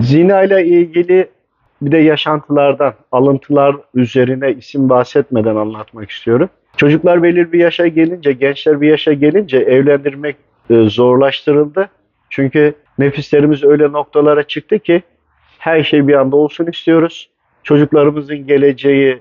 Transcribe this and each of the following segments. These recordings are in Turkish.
Zina ile ilgili bir de yaşantılardan, alıntılar üzerine isim bahsetmeden anlatmak istiyorum. Çocuklar belirli bir yaşa gelince, gençler bir yaşa gelince evlendirmek e, zorlaştırıldı. Çünkü nefislerimiz öyle noktalara çıktı ki her şey bir anda olsun istiyoruz. Çocuklarımızın geleceği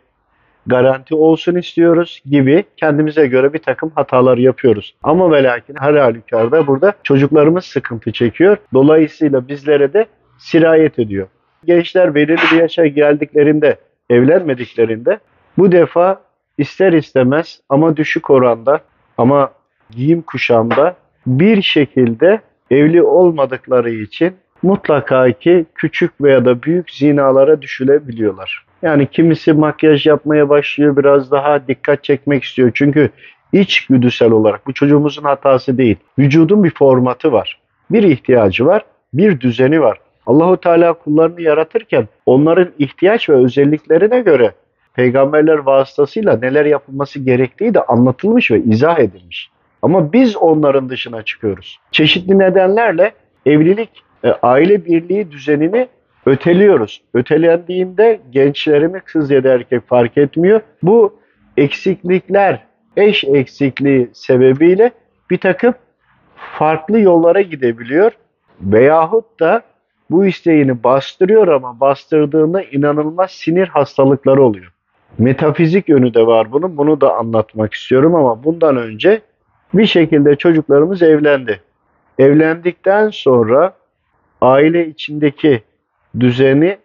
garanti olsun istiyoruz gibi kendimize göre bir takım hatalar yapıyoruz. Ama ve lakin her halükarda burada çocuklarımız sıkıntı çekiyor. Dolayısıyla bizlere de sirayet ediyor. Gençler belirli bir yaşa geldiklerinde, evlenmediklerinde bu defa ister istemez ama düşük oranda ama giyim kuşamda bir şekilde evli olmadıkları için mutlaka ki küçük veya da büyük zinalara düşülebiliyorlar. Yani kimisi makyaj yapmaya başlıyor, biraz daha dikkat çekmek istiyor. Çünkü içgüdüsel olarak bu çocuğumuzun hatası değil. Vücudun bir formatı var. Bir ihtiyacı var, bir düzeni var. Allahu Teala kullarını yaratırken onların ihtiyaç ve özelliklerine göre peygamberler vasıtasıyla neler yapılması gerektiği de anlatılmış ve izah edilmiş. Ama biz onların dışına çıkıyoruz. Çeşitli nedenlerle evlilik, e, aile birliği düzenini öteliyoruz. Ötelendiğinde gençlerimi kız ya da erkek fark etmiyor. Bu eksiklikler, eş eksikliği sebebiyle bir takım farklı yollara gidebiliyor. Veyahut da bu isteğini bastırıyor ama bastırdığında inanılmaz sinir hastalıkları oluyor. Metafizik yönü de var bunun. Bunu da anlatmak istiyorum ama bundan önce bir şekilde çocuklarımız evlendi. Evlendikten sonra aile içindeki düzeni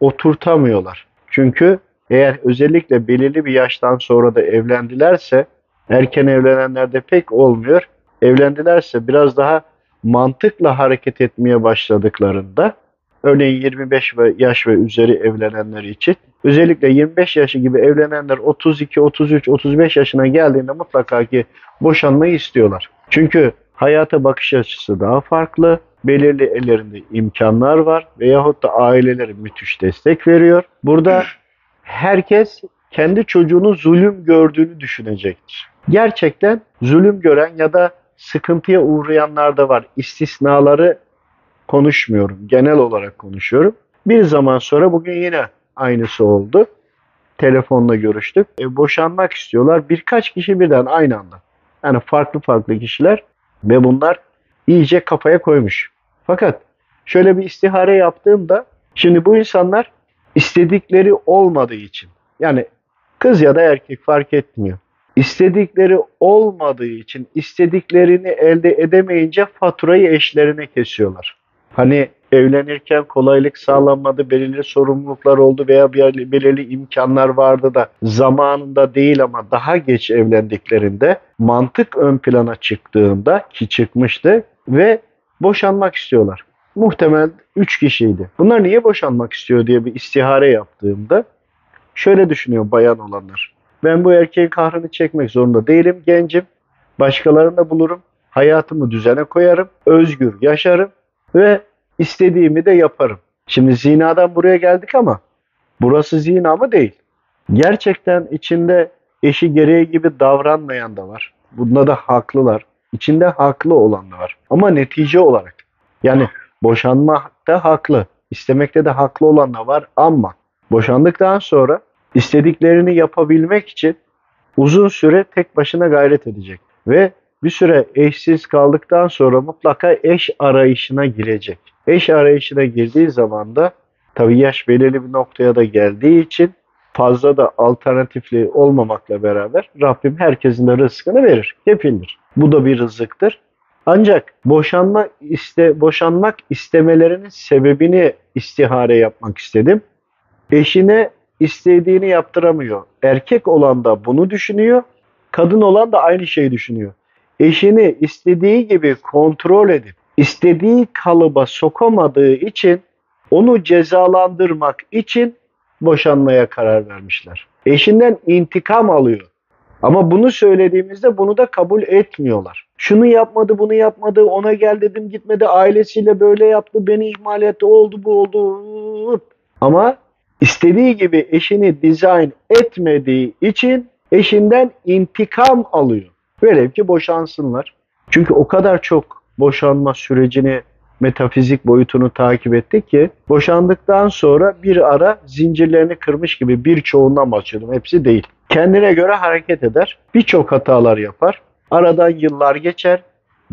oturtamıyorlar. Çünkü eğer özellikle belirli bir yaştan sonra da evlendilerse erken evlenenlerde pek olmuyor. Evlendilerse biraz daha mantıkla hareket etmeye başladıklarında örneğin 25 ve yaş ve üzeri evlenenler için özellikle 25 yaşı gibi evlenenler 32, 33, 35 yaşına geldiğinde mutlaka ki boşanmayı istiyorlar. Çünkü hayata bakış açısı daha farklı. Belirli ellerinde imkanlar var veyahut da aileleri müthiş destek veriyor. Burada herkes kendi çocuğunun zulüm gördüğünü düşünecektir. Gerçekten zulüm gören ya da sıkıntıya uğrayanlar da var. İstisnaları konuşmuyorum. Genel olarak konuşuyorum. Bir zaman sonra bugün yine aynısı oldu. Telefonla görüştük. E, boşanmak istiyorlar. Birkaç kişi birden aynı anda. Yani farklı farklı kişiler ve bunlar iyice kafaya koymuş. Fakat şöyle bir istihare yaptığımda şimdi bu insanlar istedikleri olmadığı için yani kız ya da erkek fark etmiyor. İstedikleri olmadığı için istediklerini elde edemeyince faturayı eşlerine kesiyorlar. Hani evlenirken kolaylık sağlanmadı, belirli sorumluluklar oldu veya belirli imkanlar vardı da zamanında değil ama daha geç evlendiklerinde mantık ön plana çıktığında ki çıkmıştı ve boşanmak istiyorlar. Muhtemel 3 kişiydi. Bunlar niye boşanmak istiyor diye bir istihare yaptığımda şöyle düşünüyor bayan olanlar. Ben bu erkeğin kahrını çekmek zorunda değilim. Gencim. Başkalarını bulurum. Hayatımı düzene koyarım. Özgür yaşarım. Ve istediğimi de yaparım. Şimdi zinadan buraya geldik ama burası zina mı değil. Gerçekten içinde eşi gereği gibi davranmayan da var. Bunda da haklılar. İçinde haklı olan da var. Ama netice olarak yani boşanmakta haklı, istemekte de haklı olan da var ama boşandıktan sonra istediklerini yapabilmek için uzun süre tek başına gayret edecek ve bir süre eşsiz kaldıktan sonra mutlaka eş arayışına girecek. Eş arayışına girdiği zaman da tabii yaş belirli bir noktaya da geldiği için fazla da alternatifli olmamakla beraber Rabbim herkesin de rızkını verir, kefildir. Bu da bir rızıktır. Ancak boşanma iste boşanmak istemelerinin sebebini istihare yapmak istedim. Eşine istediğini yaptıramıyor. Erkek olan da bunu düşünüyor. Kadın olan da aynı şeyi düşünüyor. Eşini istediği gibi kontrol edip istediği kalıba sokamadığı için onu cezalandırmak için boşanmaya karar vermişler. Eşinden intikam alıyor. Ama bunu söylediğimizde bunu da kabul etmiyorlar. Şunu yapmadı, bunu yapmadı, ona gel dedim gitmedi, ailesiyle böyle yaptı, beni ihmal etti, oldu bu oldu. Ama istediği gibi eşini dizayn etmediği için eşinden intikam alıyor. Velev ki boşansınlar. Çünkü o kadar çok boşanma sürecini metafizik boyutunu takip ettik ki boşandıktan sonra bir ara zincirlerini kırmış gibi birçoğundan bahsediyordum. Hepsi değil. Kendine göre hareket eder. Birçok hatalar yapar. Aradan yıllar geçer.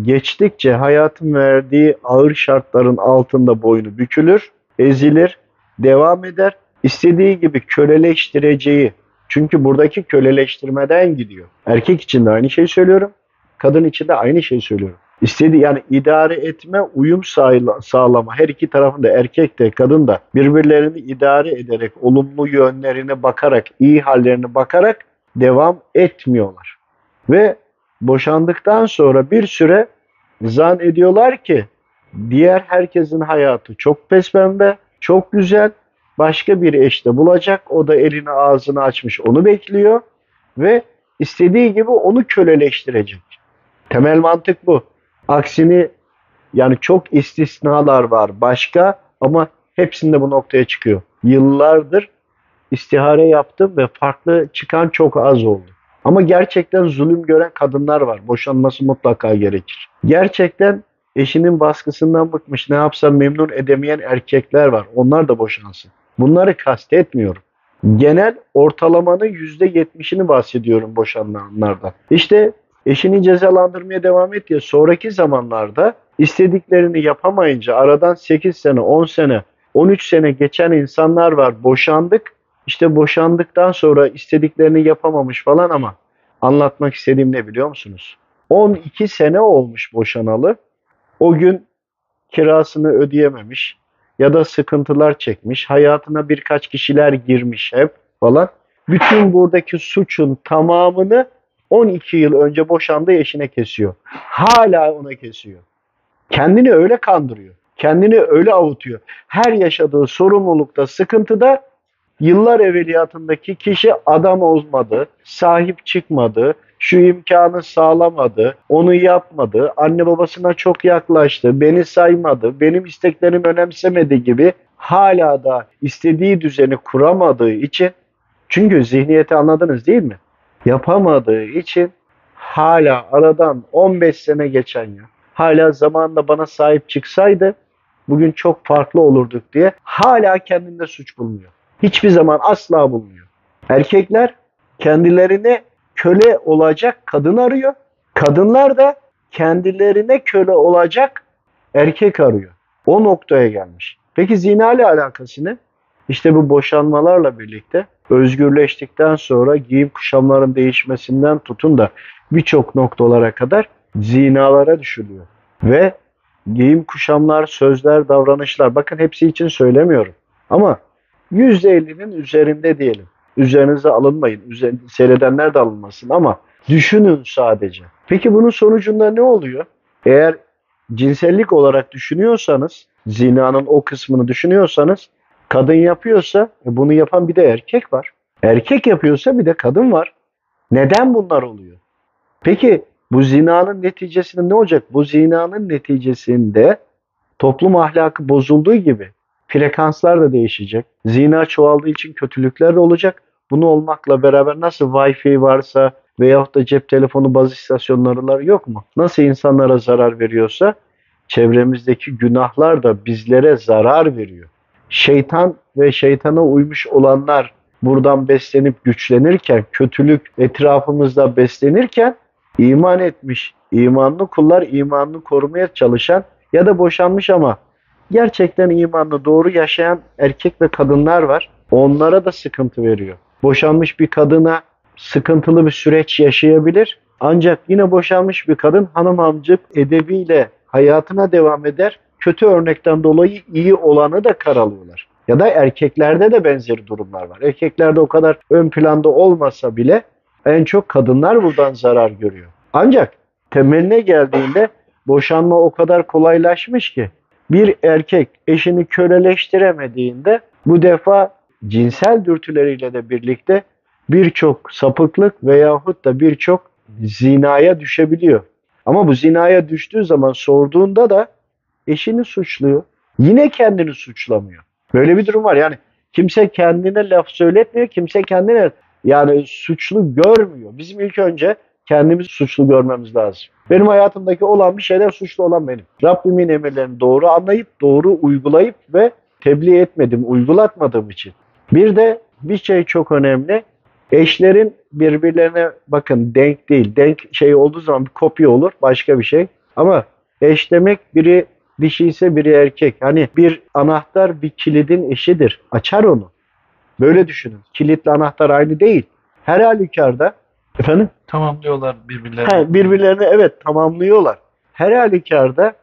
Geçtikçe hayatın verdiği ağır şartların altında boynu bükülür, ezilir, devam eder. İstediği gibi köleleştireceği, çünkü buradaki köleleştirmeden gidiyor. Erkek için de aynı şeyi söylüyorum, kadın için de aynı şeyi söylüyorum. İstediği yani idare etme, uyum sağlama her iki tarafında erkek de kadın da birbirlerini idare ederek, olumlu yönlerine bakarak, iyi hallerine bakarak devam etmiyorlar. Ve boşandıktan sonra bir süre zan ediyorlar ki diğer herkesin hayatı çok pespembe, çok güzel. Başka bir eşte bulacak. O da elini ağzını açmış onu bekliyor ve istediği gibi onu köleleştirecek. Temel mantık bu. Aksini yani çok istisnalar var başka ama hepsinde bu noktaya çıkıyor. Yıllardır istihare yaptım ve farklı çıkan çok az oldu. Ama gerçekten zulüm gören kadınlar var. Boşanması mutlaka gerekir. Gerçekten eşinin baskısından bıkmış ne yapsam memnun edemeyen erkekler var. Onlar da boşansın. Bunları kastetmiyorum. Genel ortalamanın %70'ini bahsediyorum boşananlardan. İşte eşini cezalandırmaya devam et diye sonraki zamanlarda istediklerini yapamayınca aradan 8 sene, 10 sene, 13 sene geçen insanlar var. Boşandık. İşte boşandıktan sonra istediklerini yapamamış falan ama anlatmak istediğim ne biliyor musunuz? 12 sene olmuş boşanalı. O gün kirasını ödeyememiş ya da sıkıntılar çekmiş. Hayatına birkaç kişiler girmiş hep falan. Bütün buradaki suçun tamamını 12 yıl önce boşandığı eşine kesiyor. Hala ona kesiyor. Kendini öyle kandırıyor. Kendini öyle avutuyor. Her yaşadığı sorumlulukta, sıkıntıda yıllar evveliyatındaki kişi adam olmadı, sahip çıkmadı, şu imkanı sağlamadı, onu yapmadı, anne babasına çok yaklaştı, beni saymadı, benim isteklerimi önemsemedi gibi hala da istediği düzeni kuramadığı için çünkü zihniyeti anladınız değil mi? Yapamadığı için hala aradan 15 sene geçen ya hala zamanında bana sahip çıksaydı bugün çok farklı olurduk diye hala kendinde suç bulmuyor. Hiçbir zaman asla bulmuyor. Erkekler kendilerine köle olacak kadın arıyor. Kadınlar da kendilerine köle olacak erkek arıyor. O noktaya gelmiş. Peki zina ile alakası ne? İşte bu boşanmalarla birlikte özgürleştikten sonra giyim kuşamların değişmesinden tutun da birçok noktalara kadar zinalara düşülüyor. Ve giyim kuşamlar, sözler, davranışlar bakın hepsi için söylemiyorum. Ama %50'nin üzerinde diyelim. Üzerinize alınmayın. Üzer, seyredenler de alınmasın ama düşünün sadece. Peki bunun sonucunda ne oluyor? Eğer cinsellik olarak düşünüyorsanız, zinanın o kısmını düşünüyorsanız, kadın yapıyorsa e, bunu yapan bir de erkek var. Erkek yapıyorsa bir de kadın var. Neden bunlar oluyor? Peki bu zinanın neticesinde ne olacak? Bu zinanın neticesinde toplum ahlakı bozulduğu gibi frekanslar da değişecek. Zina çoğaldığı için kötülükler de olacak. Bunu olmakla beraber nasıl Wi-Fi varsa veyahut da cep telefonu baz istasyonları yok mu? Nasıl insanlara zarar veriyorsa çevremizdeki günahlar da bizlere zarar veriyor. Şeytan ve şeytana uymuş olanlar buradan beslenip güçlenirken, kötülük etrafımızda beslenirken iman etmiş, imanlı kullar imanını korumaya çalışan ya da boşanmış ama gerçekten imanlı doğru yaşayan erkek ve kadınlar var. Onlara da sıkıntı veriyor. Boşanmış bir kadına sıkıntılı bir süreç yaşayabilir. Ancak yine boşanmış bir kadın hanım amcık edebiyle hayatına devam eder. Kötü örnekten dolayı iyi olanı da karalıyorlar. Ya da erkeklerde de benzeri durumlar var. Erkeklerde o kadar ön planda olmasa bile en çok kadınlar buradan zarar görüyor. Ancak temeline geldiğinde boşanma o kadar kolaylaşmış ki bir erkek eşini köleleştiremediğinde bu defa cinsel dürtüleriyle de birlikte birçok sapıklık veyahut da birçok zinaya düşebiliyor. Ama bu zinaya düştüğü zaman sorduğunda da eşini suçluyor. Yine kendini suçlamıyor. Böyle bir durum var. Yani kimse kendine laf söyletmiyor. Kimse kendine yani suçlu görmüyor. Bizim ilk önce kendimizi suçlu görmemiz lazım. Benim hayatımdaki olan bir şeyler suçlu olan benim. Rabbimin emirlerini doğru anlayıp, doğru uygulayıp ve tebliğ etmedim, uygulatmadığım için. Bir de bir şey çok önemli. Eşlerin birbirlerine bakın denk değil. Denk şey olduğu zaman bir kopya olur, başka bir şey. Ama eş demek biri dişi ise biri erkek. Hani bir anahtar bir kilidin eşidir. Açar onu. Böyle düşünün. Kilitle anahtar aynı değil. Her halükarda efendim Tamamlıyorlar birbirlerini. He, birbirlerini evet tamamlıyorlar. Her halükarda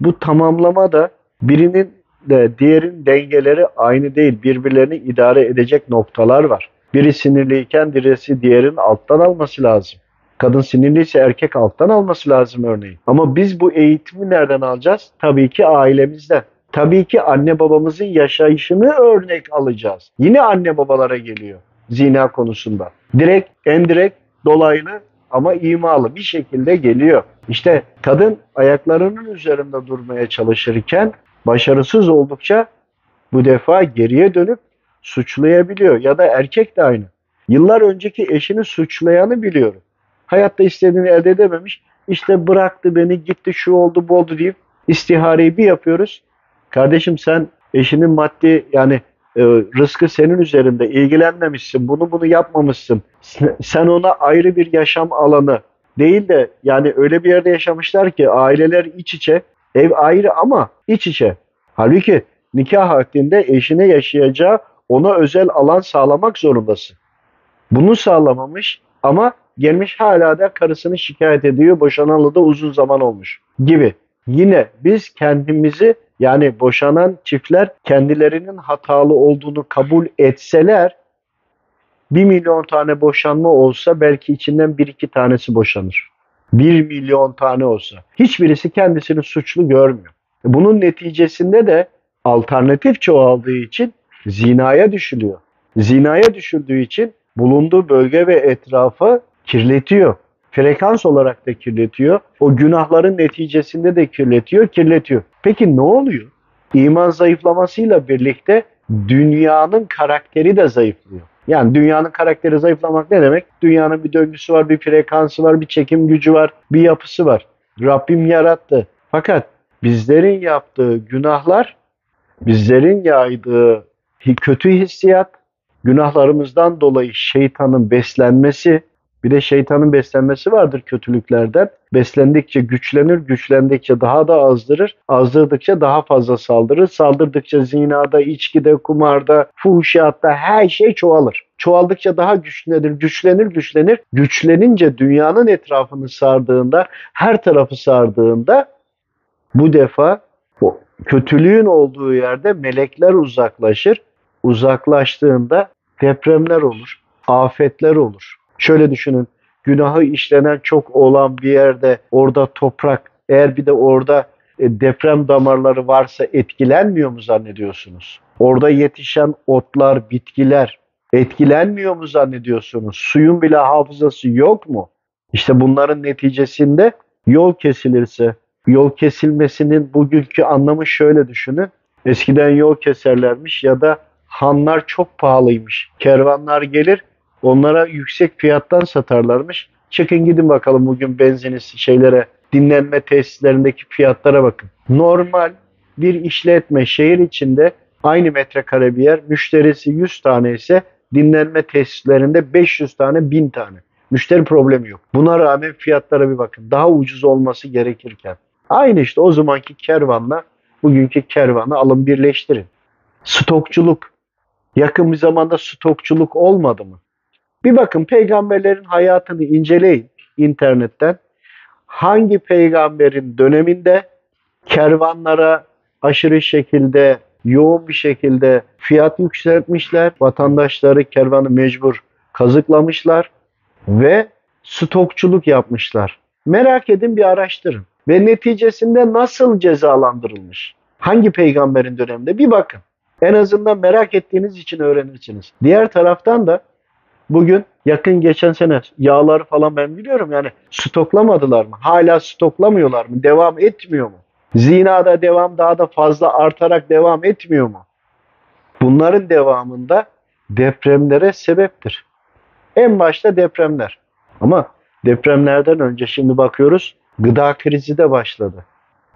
bu tamamlama da birinin de diğerin dengeleri aynı değil. Birbirlerini idare edecek noktalar var. Biri sinirliyken birisi diğerin alttan alması lazım. Kadın sinirliyse erkek alttan alması lazım örneğin. Ama biz bu eğitimi nereden alacağız? Tabii ki ailemizden. Tabii ki anne babamızın yaşayışını örnek alacağız. Yine anne babalara geliyor zina konusunda. Direkt, endirekt, dolaylı ama imalı bir şekilde geliyor. İşte kadın ayaklarının üzerinde durmaya çalışırken başarısız oldukça bu defa geriye dönüp suçlayabiliyor. Ya da erkek de aynı. Yıllar önceki eşini suçlayanı biliyorum. Hayatta istediğini elde edememiş. İşte bıraktı beni gitti şu oldu bu oldu deyip istihareyi bir yapıyoruz. Kardeşim sen eşinin maddi yani e, rızkı senin üzerinde ilgilenmemişsin. Bunu bunu yapmamışsın. Sen ona ayrı bir yaşam alanı değil de yani öyle bir yerde yaşamışlar ki aileler iç içe, ev ayrı ama iç içe. Halbuki nikah akdinde eşine yaşayacağı ona özel alan sağlamak zorundasın. Bunu sağlamamış ama gelmiş hala da karısını şikayet ediyor. Boşanalı da uzun zaman olmuş gibi. Yine biz kendimizi yani boşanan çiftler kendilerinin hatalı olduğunu kabul etseler bir milyon tane boşanma olsa belki içinden bir iki tanesi boşanır. Bir milyon tane olsa. Hiçbirisi kendisini suçlu görmüyor. Bunun neticesinde de alternatif çoğaldığı için zinaya düşülüyor. Zinaya düşüldüğü için bulunduğu bölge ve etrafı kirletiyor. Frekans olarak da kirletiyor. O günahların neticesinde de kirletiyor, kirletiyor. Peki ne oluyor? İman zayıflamasıyla birlikte dünyanın karakteri de zayıflıyor. Yani dünyanın karakteri zayıflamak ne demek? Dünyanın bir döngüsü var, bir frekansı var, bir çekim gücü var, bir yapısı var. Rabbim yarattı. Fakat bizlerin yaptığı günahlar, bizlerin yaydığı kötü hissiyat, günahlarımızdan dolayı şeytanın beslenmesi, bir de şeytanın beslenmesi vardır kötülüklerden. Beslendikçe güçlenir, güçlendikçe daha da azdırır, azdırdıkça daha fazla saldırır, saldırdıkça zinada, içkide, kumarda, fuhuşatta her şey çoğalır. Çoğaldıkça daha güçlenir, güçlenir, güçlenir. Güçlenince dünyanın etrafını sardığında, her tarafı sardığında bu defa o kötülüğün olduğu yerde melekler uzaklaşır. Uzaklaştığında depremler olur, afetler olur. Şöyle düşünün, günahı işlenen çok olan bir yerde orada toprak, eğer bir de orada e, deprem damarları varsa etkilenmiyor mu zannediyorsunuz? Orada yetişen otlar, bitkiler etkilenmiyor mu zannediyorsunuz? Suyun bile hafızası yok mu? İşte bunların neticesinde yol kesilirse, yol kesilmesinin bugünkü anlamı şöyle düşünün. Eskiden yol keserlermiş ya da hanlar çok pahalıymış. Kervanlar gelir, onlara yüksek fiyattan satarlarmış. Çıkın gidin bakalım bugün benziniz şeylere, dinlenme tesislerindeki fiyatlara bakın. Normal bir işletme şehir içinde aynı metrekare bir yer, müşterisi 100 tane ise dinlenme tesislerinde 500 tane, 1000 tane. Müşteri problemi yok. Buna rağmen fiyatlara bir bakın. Daha ucuz olması gerekirken. Aynı işte o zamanki kervanla bugünkü kervanı alın birleştirin. Stokçuluk. Yakın bir zamanda stokçuluk olmadı mı? Bir bakın peygamberlerin hayatını inceleyin internetten. Hangi peygamberin döneminde kervanlara aşırı şekilde yoğun bir şekilde fiyat yükseltmişler. Vatandaşları kervanı mecbur kazıklamışlar ve stokçuluk yapmışlar. Merak edin bir araştırın. Ve neticesinde nasıl cezalandırılmış? Hangi peygamberin döneminde? Bir bakın. En azından merak ettiğiniz için öğrenirsiniz. Diğer taraftan da bugün yakın geçen sene yağları falan ben biliyorum yani stoklamadılar mı? Hala stoklamıyorlar mı? Devam etmiyor mu? Zinada devam daha da fazla artarak devam etmiyor mu? Bunların devamında depremlere sebeptir. En başta depremler. Ama Depremlerden önce şimdi bakıyoruz gıda krizi de başladı.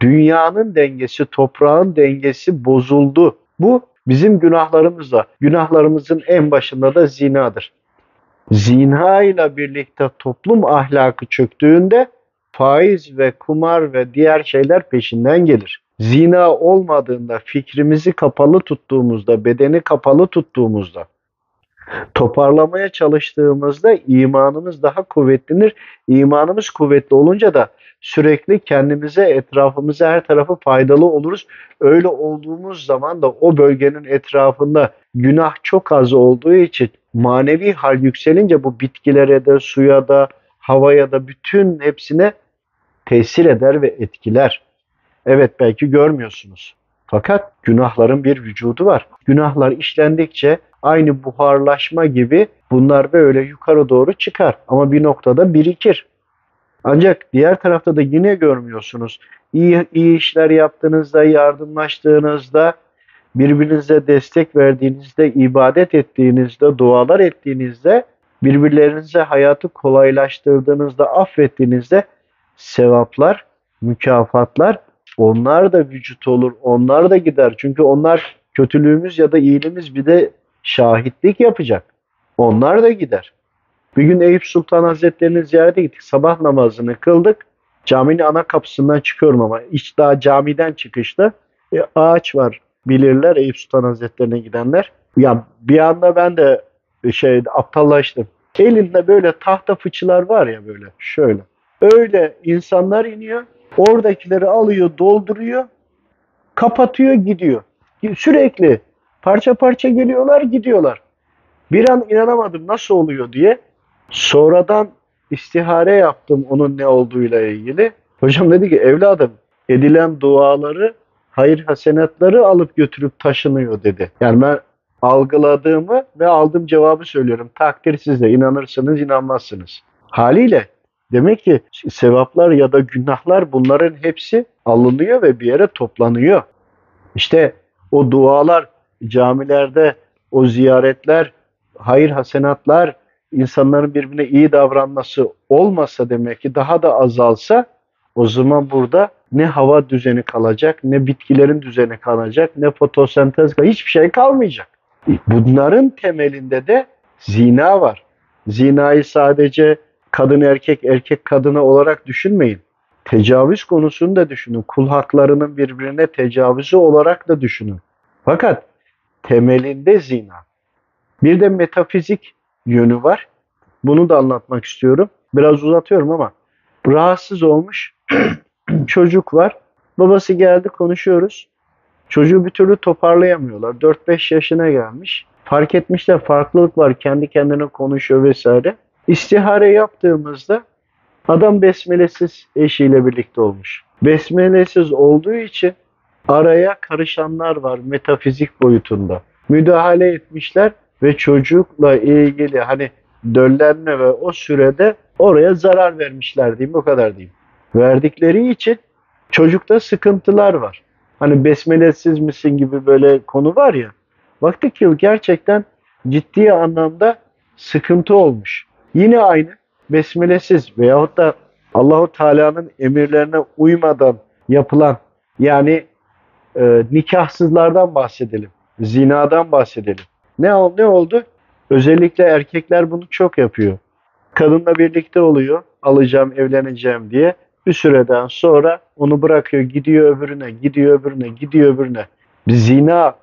Dünyanın dengesi, toprağın dengesi bozuldu. Bu bizim günahlarımızla. Günahlarımızın en başında da zinadır. Zina ile birlikte toplum ahlakı çöktüğünde faiz ve kumar ve diğer şeyler peşinden gelir. Zina olmadığında, fikrimizi kapalı tuttuğumuzda, bedeni kapalı tuttuğumuzda, toparlamaya çalıştığımızda imanımız daha kuvvetlenir. İmanımız kuvvetli olunca da sürekli kendimize, etrafımıza, her tarafı faydalı oluruz. Öyle olduğumuz zaman da o bölgenin etrafında günah çok az olduğu için manevi hal yükselince bu bitkilere de, suya da, havaya da bütün hepsine tesir eder ve etkiler. Evet belki görmüyorsunuz. Fakat günahların bir vücudu var. Günahlar işlendikçe aynı buharlaşma gibi bunlar böyle yukarı doğru çıkar. Ama bir noktada birikir. Ancak diğer tarafta da yine görmüyorsunuz. İyi, iyi işler yaptığınızda, yardımlaştığınızda, birbirinize destek verdiğinizde, ibadet ettiğinizde, dualar ettiğinizde, birbirlerinize hayatı kolaylaştırdığınızda, affettiğinizde sevaplar, mükafatlar onlar da vücut olur, onlar da gider. Çünkü onlar kötülüğümüz ya da iyiliğimiz bir de şahitlik yapacak. Onlar da gider. Bir gün Eyüp Sultan Hazretleri'ni ziyarete gittik. Sabah namazını kıldık. Caminin ana kapısından çıkıyorum ama hiç daha camiden çıkışta e, ağaç var bilirler Eyüp Sultan Hazretleri'ne gidenler. Ya bir anda ben de şey aptallaştım. Elinde böyle tahta fıçılar var ya böyle şöyle. Öyle insanlar iniyor. Oradakileri alıyor, dolduruyor, kapatıyor, gidiyor. Sürekli parça parça geliyorlar, gidiyorlar. Bir an inanamadım nasıl oluyor diye. Sonradan istihare yaptım onun ne olduğuyla ilgili. Hocam dedi ki evladım edilen duaları, hayır hasenatları alıp götürüp taşınıyor dedi. Yani ben algıladığımı ve aldığım cevabı söylüyorum. Takdir sizde. inanırsınız, inanmazsınız. Haliyle demek ki sevaplar ya da günahlar bunların hepsi alınıyor ve bir yere toplanıyor. İşte o dualar camilerde, o ziyaretler, hayır hasenatlar, insanların birbirine iyi davranması olmasa demek ki daha da azalsa o zaman burada ne hava düzeni kalacak, ne bitkilerin düzeni kalacak, ne fotosentez kalacak, hiçbir şey kalmayacak. Bunların temelinde de zina var. Zinayı sadece kadın erkek, erkek kadına olarak düşünmeyin. Tecavüz konusunu da düşünün. Kul haklarının birbirine tecavüzü olarak da düşünün. Fakat temelinde zina. Bir de metafizik yönü var. Bunu da anlatmak istiyorum. Biraz uzatıyorum ama rahatsız olmuş çocuk var. Babası geldi konuşuyoruz. Çocuğu bir türlü toparlayamıyorlar. 4-5 yaşına gelmiş. Fark etmişler farklılık var. Kendi kendine konuşuyor vesaire. İstihare yaptığımızda adam besmelesiz eşiyle birlikte olmuş. Besmelesiz olduğu için araya karışanlar var metafizik boyutunda. Müdahale etmişler ve çocukla ilgili hani döllenme ve o sürede oraya zarar vermişler diyeyim o kadar diyeyim. Verdikleri için çocukta sıkıntılar var. Hani besmelesiz misin gibi böyle konu var ya. Baktık ki gerçekten ciddi anlamda sıkıntı olmuş. Yine aynı besmelesiz veyahut da Allahu Teala'nın emirlerine uymadan yapılan yani e, nikahsızlardan bahsedelim. Zinadan bahsedelim. Ne, ne oldu? Özellikle erkekler bunu çok yapıyor. Kadınla birlikte oluyor. Alacağım, evleneceğim diye. Bir süreden sonra onu bırakıyor, gidiyor öbürüne, gidiyor öbürüne, gidiyor öbürüne. Bir zina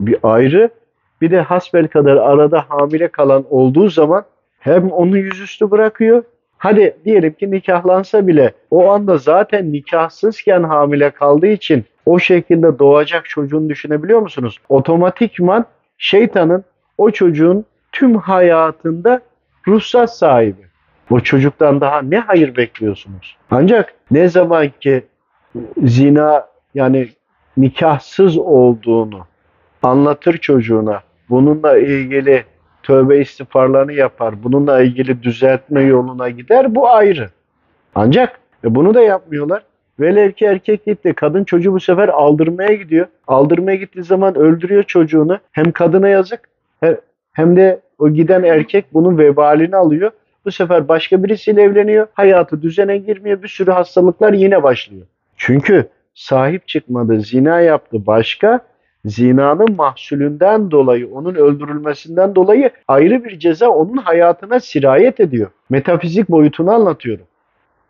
bir ayrı. Bir de hasbel kadar arada hamile kalan olduğu zaman hem onu yüzüstü bırakıyor. Hadi diyelim ki nikahlansa bile o anda zaten nikahsızken hamile kaldığı için o şekilde doğacak çocuğunu düşünebiliyor musunuz? Otomatikman şeytanın o çocuğun tüm hayatında ruhsat sahibi. O çocuktan daha ne hayır bekliyorsunuz? Ancak ne zaman ki zina yani nikahsız olduğunu anlatır çocuğuna, bununla ilgili tövbe istiğfarlarını yapar, bununla ilgili düzeltme yoluna gider bu ayrı. Ancak e, bunu da yapmıyorlar. Velev ki erkek gitti. Kadın çocuğu bu sefer aldırmaya gidiyor. Aldırmaya gittiği zaman öldürüyor çocuğunu. Hem kadına yazık hem de o giden erkek bunun vebalini alıyor. Bu sefer başka birisiyle evleniyor. Hayatı düzene girmiyor. Bir sürü hastalıklar yine başlıyor. Çünkü sahip çıkmadı, zina yaptı başka. Zinanın mahsulünden dolayı, onun öldürülmesinden dolayı ayrı bir ceza onun hayatına sirayet ediyor. Metafizik boyutunu anlatıyorum.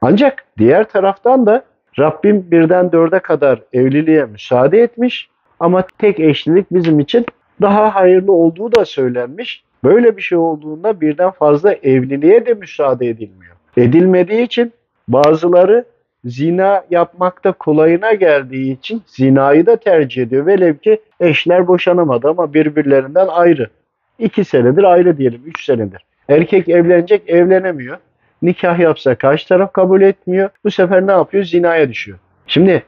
Ancak diğer taraftan da Rabbim birden dörde kadar evliliğe müsaade etmiş ama tek eşlilik bizim için daha hayırlı olduğu da söylenmiş. Böyle bir şey olduğunda birden fazla evliliğe de müsaade edilmiyor. Edilmediği için bazıları zina yapmakta kolayına geldiği için zinayı da tercih ediyor. Velev ki eşler boşanamadı ama birbirlerinden ayrı. İki senedir ayrı diyelim, üç senedir. Erkek evlenecek, evlenemiyor. Nikah yapsa karşı taraf kabul etmiyor. Bu sefer ne yapıyor? Zinaya düşüyor. Şimdi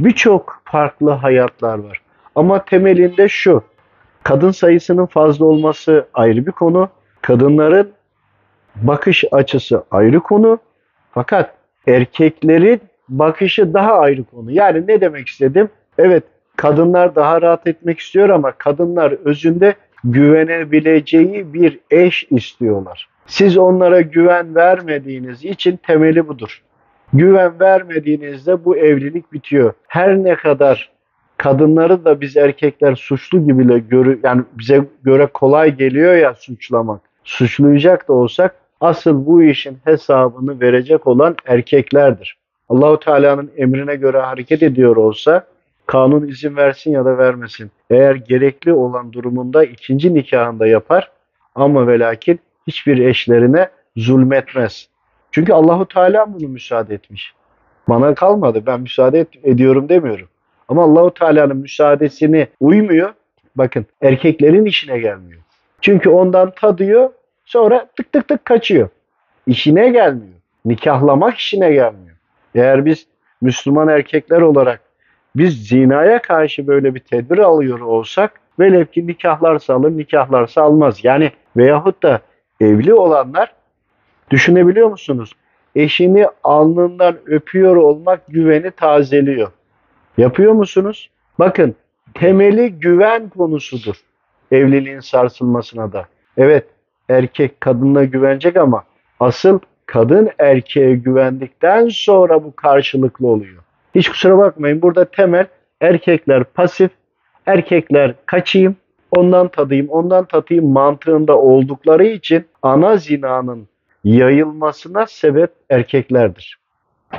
birçok farklı hayatlar var. Ama temelinde şu. Kadın sayısının fazla olması ayrı bir konu. Kadınların bakış açısı ayrı konu. Fakat erkeklerin bakışı daha ayrı konu. Yani ne demek istedim? Evet kadınlar daha rahat etmek istiyor ama kadınlar özünde güvenebileceği bir eş istiyorlar. Siz onlara güven vermediğiniz için temeli budur. Güven vermediğinizde bu evlilik bitiyor. Her ne kadar kadınları da biz erkekler suçlu gibiyle görü yani bize göre kolay geliyor ya suçlamak. Suçlayacak da olsak asıl bu işin hesabını verecek olan erkeklerdir. Allahu Teala'nın emrine göre hareket ediyor olsa kanun izin versin ya da vermesin. Eğer gerekli olan durumunda ikinci nikahında yapar ama ve lakin hiçbir eşlerine zulmetmez. Çünkü Allahu Teala bunu müsaade etmiş. Bana kalmadı. Ben müsaade et- ediyorum demiyorum. Ama Allahu Teala'nın müsaadesini uymuyor. Bakın erkeklerin işine gelmiyor. Çünkü ondan tadıyor, sonra tık tık tık kaçıyor. İşine gelmiyor. Nikahlamak işine gelmiyor. Eğer biz Müslüman erkekler olarak biz zinaya karşı böyle bir tedbir alıyor olsak velev ki nikahlarsa alır, nikahlarsa almaz. Yani veyahut da evli olanlar düşünebiliyor musunuz? Eşini alnından öpüyor olmak güveni tazeliyor. Yapıyor musunuz? Bakın temeli güven konusudur. Evliliğin sarsılmasına da. Evet erkek kadına güvenecek ama asıl kadın erkeğe güvendikten sonra bu karşılıklı oluyor. Hiç kusura bakmayın burada temel erkekler pasif, erkekler kaçayım, ondan tadayım, ondan tatayım mantığında oldukları için ana zinanın yayılmasına sebep erkeklerdir.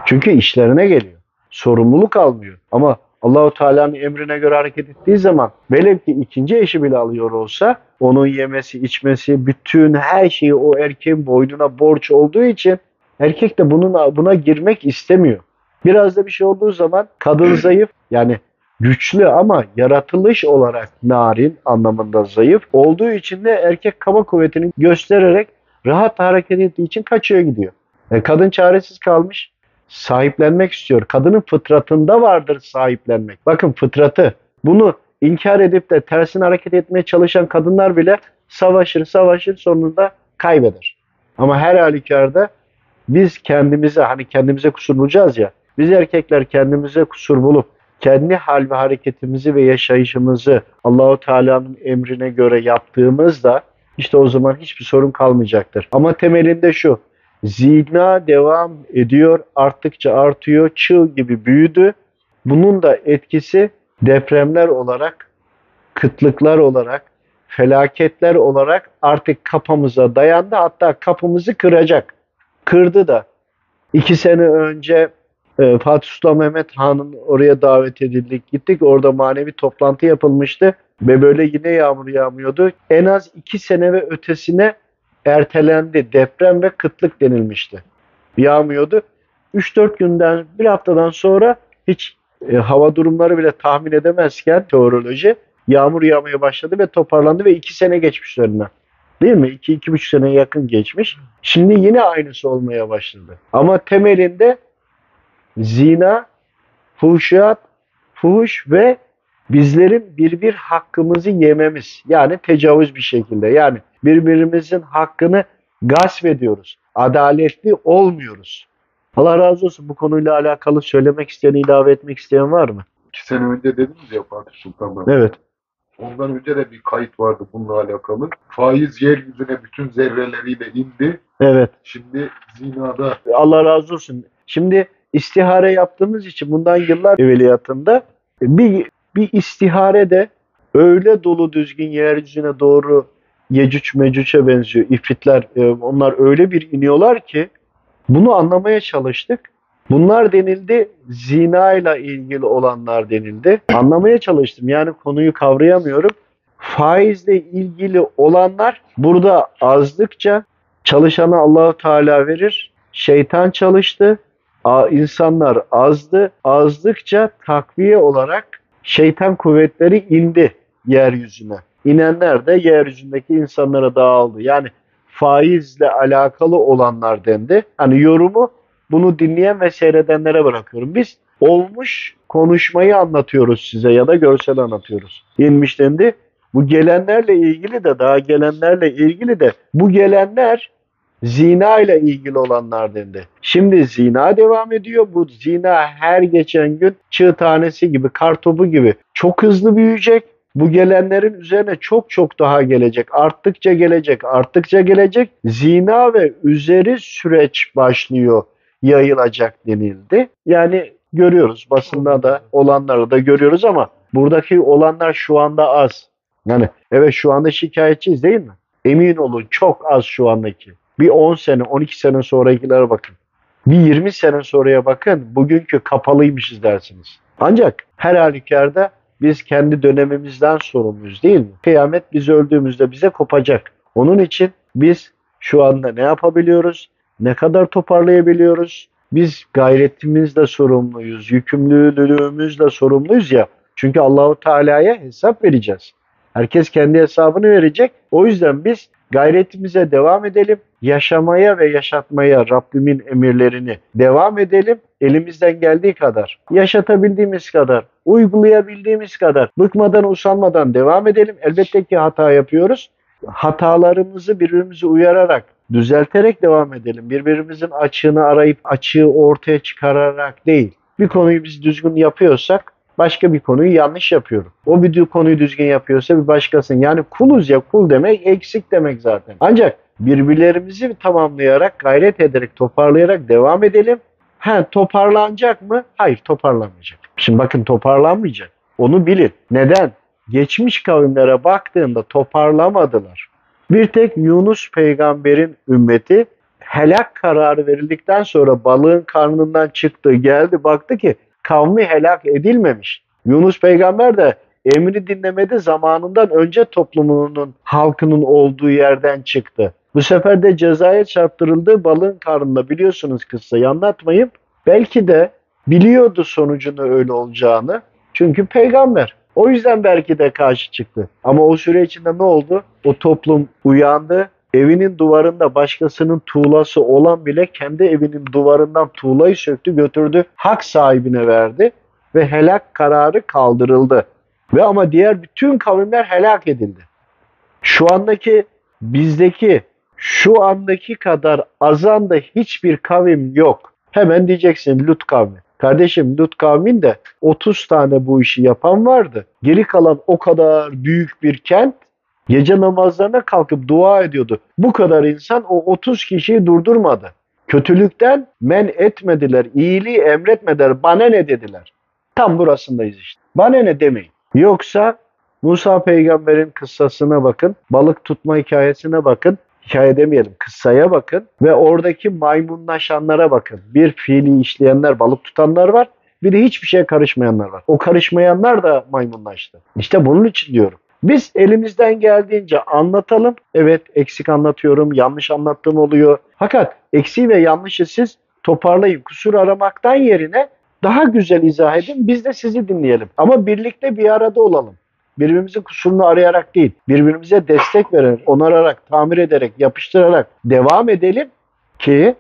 Çünkü işlerine geliyor. Sorumluluk almıyor. Ama Allahu Teala'nın emrine göre hareket ettiği zaman velev ki ikinci eşi bile alıyor olsa onun yemesi, içmesi, bütün her şeyi o erkeğin boynuna borç olduğu için erkek de bunun buna girmek istemiyor. Biraz da bir şey olduğu zaman kadın zayıf yani güçlü ama yaratılış olarak narin anlamında zayıf olduğu için de erkek kaba kuvvetini göstererek rahat hareket ettiği için kaçıyor gidiyor. E, kadın çaresiz kalmış sahiplenmek istiyor. Kadının fıtratında vardır sahiplenmek. Bakın fıtratı. Bunu inkar edip de tersine hareket etmeye çalışan kadınlar bile savaşır savaşır sonunda kaybeder. Ama her halükarda biz kendimize hani kendimize kusur bulacağız ya biz erkekler kendimize kusur bulup kendi hal ve hareketimizi ve yaşayışımızı Allahu Teala'nın emrine göre yaptığımızda işte o zaman hiçbir sorun kalmayacaktır. Ama temelinde şu. Zina devam ediyor, arttıkça artıyor, çığ gibi büyüdü. Bunun da etkisi depremler olarak, kıtlıklar olarak, felaketler olarak artık kapımıza dayandı. Hatta kapımızı kıracak. Kırdı da. İki sene önce e, Fatih Sultan Mehmet Han'ın oraya davet edildik. Gittik orada manevi toplantı yapılmıştı. Ve böyle yine yağmur yağmıyordu. En az iki sene ve ötesine ertelendi. Deprem ve kıtlık denilmişti. Yağmıyordu. 3-4 günden bir haftadan sonra hiç e, hava durumları bile tahmin edemezken teoroloji yağmur yağmaya başladı ve toparlandı ve 2 sene geçmiş üzerinden. Değil mi? 2-2,5 sene yakın geçmiş. Şimdi yine aynısı olmaya başladı. Ama temelinde zina, fuhşiyat, fuhuş ve bizlerin birbir hakkımızı yememiz. Yani tecavüz bir şekilde. Yani birbirimizin hakkını gasp ediyoruz. Adaletli olmuyoruz. Allah razı olsun. Bu konuyla alakalı söylemek isteyen, ilave etmek isteyen var mı? İki sene önce dediniz ya Fatih Sultan Mehmet. Evet. Ondan önce de bir kayıt vardı bununla alakalı. Faiz yeryüzüne bütün zerreleriyle indi. Evet. Şimdi zinada Allah razı olsun. Şimdi istihare yaptığımız için bundan yıllar evveliyatında bir, bir istihare de öyle dolu düzgün yeryüzüne doğru Yecüc Mecüc'e benziyor. İfritler e, onlar öyle bir iniyorlar ki bunu anlamaya çalıştık. Bunlar denildi, zina ile ilgili olanlar denildi. Anlamaya çalıştım. Yani konuyu kavrayamıyorum. Faizle ilgili olanlar burada azdıkça çalışana Allahu Teala verir. Şeytan çalıştı. İnsanlar azdı. Azdıkça takviye olarak şeytan kuvvetleri indi yeryüzüne. İnenler de yeryüzündeki insanlara dağıldı. Yani faizle alakalı olanlar dendi. Hani yorumu bunu dinleyen ve seyredenlere bırakıyorum. Biz olmuş konuşmayı anlatıyoruz size ya da görsel anlatıyoruz. İnmiş dendi. Bu gelenlerle ilgili de daha gelenlerle ilgili de bu gelenler zina ile ilgili olanlar dendi. Şimdi zina devam ediyor. Bu zina her geçen gün çığ tanesi gibi, kartopu gibi çok hızlı büyüyecek. Bu gelenlerin üzerine çok çok daha gelecek. Arttıkça gelecek, arttıkça gelecek. Zina ve üzeri süreç başlıyor, yayılacak denildi. Yani görüyoruz basında da olanları da görüyoruz ama buradaki olanlar şu anda az. Yani evet şu anda şikayetçiyiz değil mi? Emin olun çok az şu andaki. Bir 10 sene, 12 sene sonrakilere bakın. Bir 20 sene sonraya bakın. Bugünkü kapalıymışız dersiniz. Ancak her halükarda biz kendi dönemimizden sorumluyuz değil mi? Kıyamet biz öldüğümüzde bize kopacak. Onun için biz şu anda ne yapabiliyoruz? Ne kadar toparlayabiliyoruz? Biz gayretimizle sorumluyuz, yükümlülüğümüzle sorumluyuz ya. Çünkü Allahu Teala'ya hesap vereceğiz. Herkes kendi hesabını verecek. O yüzden biz gayretimize devam edelim. Yaşamaya ve yaşatmaya Rabbimin emirlerini devam edelim. Elimizden geldiği kadar, yaşatabildiğimiz kadar, uygulayabildiğimiz kadar, bıkmadan usanmadan devam edelim. Elbette ki hata yapıyoruz. Hatalarımızı birbirimizi uyararak, düzelterek devam edelim. Birbirimizin açığını arayıp açığı ortaya çıkararak değil. Bir konuyu biz düzgün yapıyorsak başka bir konuyu yanlış yapıyorum. O bir konuyu düzgün yapıyorsa bir başkasının. Yani kuluz ya kul demek eksik demek zaten. Ancak birbirlerimizi tamamlayarak, gayret ederek, toparlayarak devam edelim. Ha toparlanacak mı? Hayır toparlanmayacak. Şimdi bakın toparlanmayacak. Onu bilin. Neden? Geçmiş kavimlere baktığında toparlamadılar. Bir tek Yunus peygamberin ümmeti helak kararı verildikten sonra balığın karnından çıktı geldi baktı ki kavmi helak edilmemiş. Yunus peygamber de emri dinlemedi zamanından önce toplumunun halkının olduğu yerden çıktı. Bu sefer de cezaya çarptırıldı balığın karnında biliyorsunuz kıssayı anlatmayayım. Belki de biliyordu sonucunu öyle olacağını. Çünkü peygamber. O yüzden belki de karşı çıktı. Ama o süre içinde ne oldu? O toplum uyandı. Evinin duvarında başkasının tuğlası olan bile kendi evinin duvarından tuğlayı söktü götürdü. Hak sahibine verdi ve helak kararı kaldırıldı. Ve ama diğer bütün kavimler helak edildi. Şu andaki bizdeki şu andaki kadar azan da hiçbir kavim yok. Hemen diyeceksin Lut kavmi. Kardeşim Lut kavmin de 30 tane bu işi yapan vardı. Geri kalan o kadar büyük bir kent gece namazlarına kalkıp dua ediyordu. Bu kadar insan o 30 kişiyi durdurmadı. Kötülükten men etmediler, iyiliği emretmediler, bana ne dediler. Tam burasındayız işte. Bana ne demeyin. Yoksa Musa peygamberin kıssasına bakın, balık tutma hikayesine bakın, hikaye demeyelim, kıssaya bakın ve oradaki maymunlaşanlara bakın. Bir fiili işleyenler, balık tutanlar var, bir de hiçbir şeye karışmayanlar var. O karışmayanlar da maymunlaştı. İşte bunun için diyorum. Biz elimizden geldiğince anlatalım. Evet eksik anlatıyorum, yanlış anlattığım oluyor. Fakat eksiği ve yanlışı siz toparlayın. Kusur aramaktan yerine daha güzel izah edin. Biz de sizi dinleyelim. Ama birlikte bir arada olalım. Birbirimizin kusurunu arayarak değil, birbirimize destek vererek, onararak, tamir ederek, yapıştırarak devam edelim ki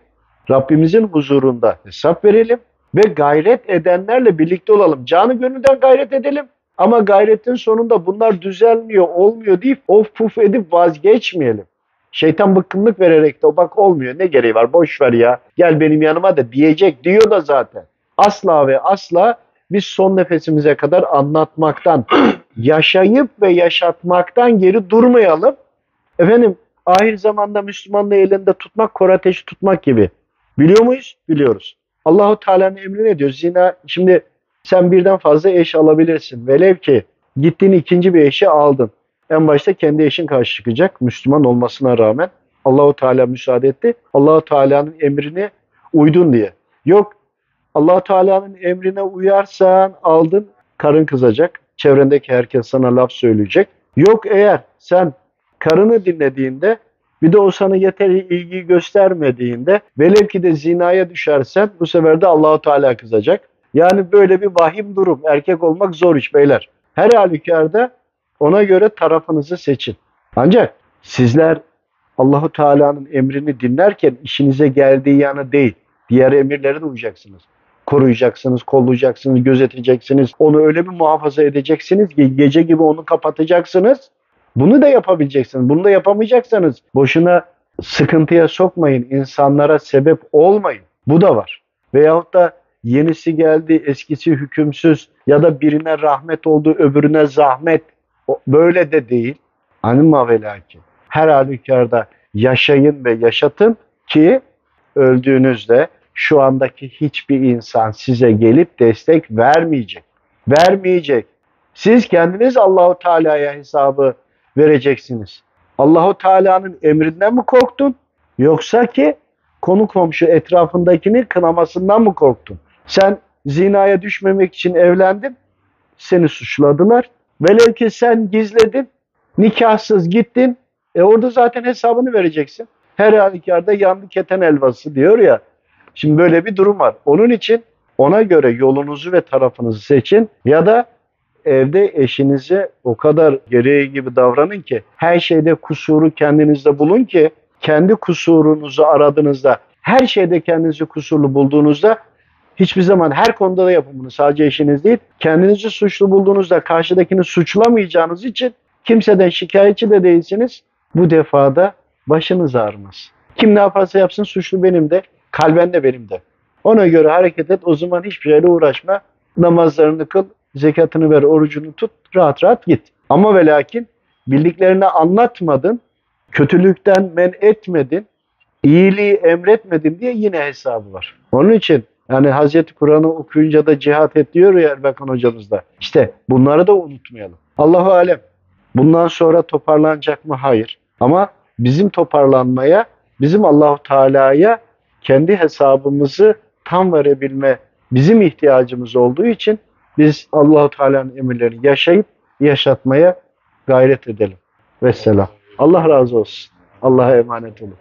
Rabbimizin huzurunda hesap verelim ve gayret edenlerle birlikte olalım. Canı gönülden gayret edelim. Ama gayretin sonunda bunlar düzelmiyor, olmuyor deyip of puf edip vazgeçmeyelim. Şeytan bıkkınlık vererek de bak olmuyor ne gereği var boş ver ya gel benim yanıma da diyecek diyor da zaten. Asla ve asla biz son nefesimize kadar anlatmaktan yaşayıp ve yaşatmaktan geri durmayalım. Efendim ahir zamanda Müslümanlığı elinde tutmak, kor ateşi tutmak gibi. Biliyor muyuz? Biliyoruz. Allahu Teala'nın emri ne diyor? Zina, şimdi sen birden fazla eş alabilirsin. Velev ki gittin ikinci bir eşi aldın. En başta kendi eşin karşı çıkacak. Müslüman olmasına rağmen Allahu Teala müsaade etti. Allahu Teala'nın emrine uydun diye. Yok Allahu Teala'nın emrine uyarsan aldın karın kızacak. Çevrendeki herkes sana laf söyleyecek. Yok eğer sen karını dinlediğinde bir de o sana yeteri ilgi göstermediğinde velev ki de zinaya düşersen bu sefer de Allahu Teala kızacak. Yani böyle bir vahim durum. Erkek olmak zor iş beyler. Her halükarda ona göre tarafınızı seçin. Ancak sizler Allahu Teala'nın emrini dinlerken işinize geldiği yanı değil, diğer emirlere de uyacaksınız. Koruyacaksınız, kollayacaksınız, gözeteceksiniz. Onu öyle bir muhafaza edeceksiniz ki gece gibi onu kapatacaksınız. Bunu da yapabileceksiniz. Bunu da yapamayacaksanız boşuna sıkıntıya sokmayın. insanlara sebep olmayın. Bu da var. Veyahut da yenisi geldi, eskisi hükümsüz ya da birine rahmet oldu, öbürüne zahmet. Böyle de değil. Anima ve lakin. Her halükarda yaşayın ve yaşatın ki öldüğünüzde şu andaki hiçbir insan size gelip destek vermeyecek. Vermeyecek. Siz kendiniz Allahu Teala'ya hesabı vereceksiniz. Allahu Teala'nın emrinden mi korktun? Yoksa ki konu komşu etrafındakini kınamasından mı korktun? Sen zinaya düşmemek için evlendin. Seni suçladılar. Velev ki sen gizledin. Nikahsız gittin. E orada zaten hesabını vereceksin. Her halükarda yandı keten elvası diyor ya. Şimdi böyle bir durum var. Onun için ona göre yolunuzu ve tarafınızı seçin ya da evde eşinize o kadar gereği gibi davranın ki her şeyde kusuru kendinizde bulun ki kendi kusurunuzu aradığınızda her şeyde kendinizi kusurlu bulduğunuzda hiçbir zaman her konuda da yapın bunu sadece eşiniz değil kendinizi suçlu bulduğunuzda karşıdakini suçlamayacağınız için kimseden şikayetçi de değilsiniz bu defada başınız ağrımaz. Kim ne yaparsa yapsın suçlu benim de kalben de benim de. Ona göre hareket et o zaman hiçbir şeyle uğraşma namazlarını kıl zekatını ver, orucunu tut, rahat rahat git. Ama ve lakin bildiklerini anlatmadın, kötülükten men etmedin, iyiliği emretmedin diye yine hesabı var. Onun için yani Hazreti Kur'an'ı okuyunca da cihat et diyor ya Erbakan hocamız da. İşte bunları da unutmayalım. Allahu alem. Bundan sonra toparlanacak mı? Hayır. Ama bizim toparlanmaya, bizim Allahu Teala'ya kendi hesabımızı tam verebilme bizim ihtiyacımız olduğu için biz Allahu Teala'nın emirlerini yaşayıp yaşatmaya gayret edelim. Vesselam. Allah razı olsun. Allah'a emanet olun.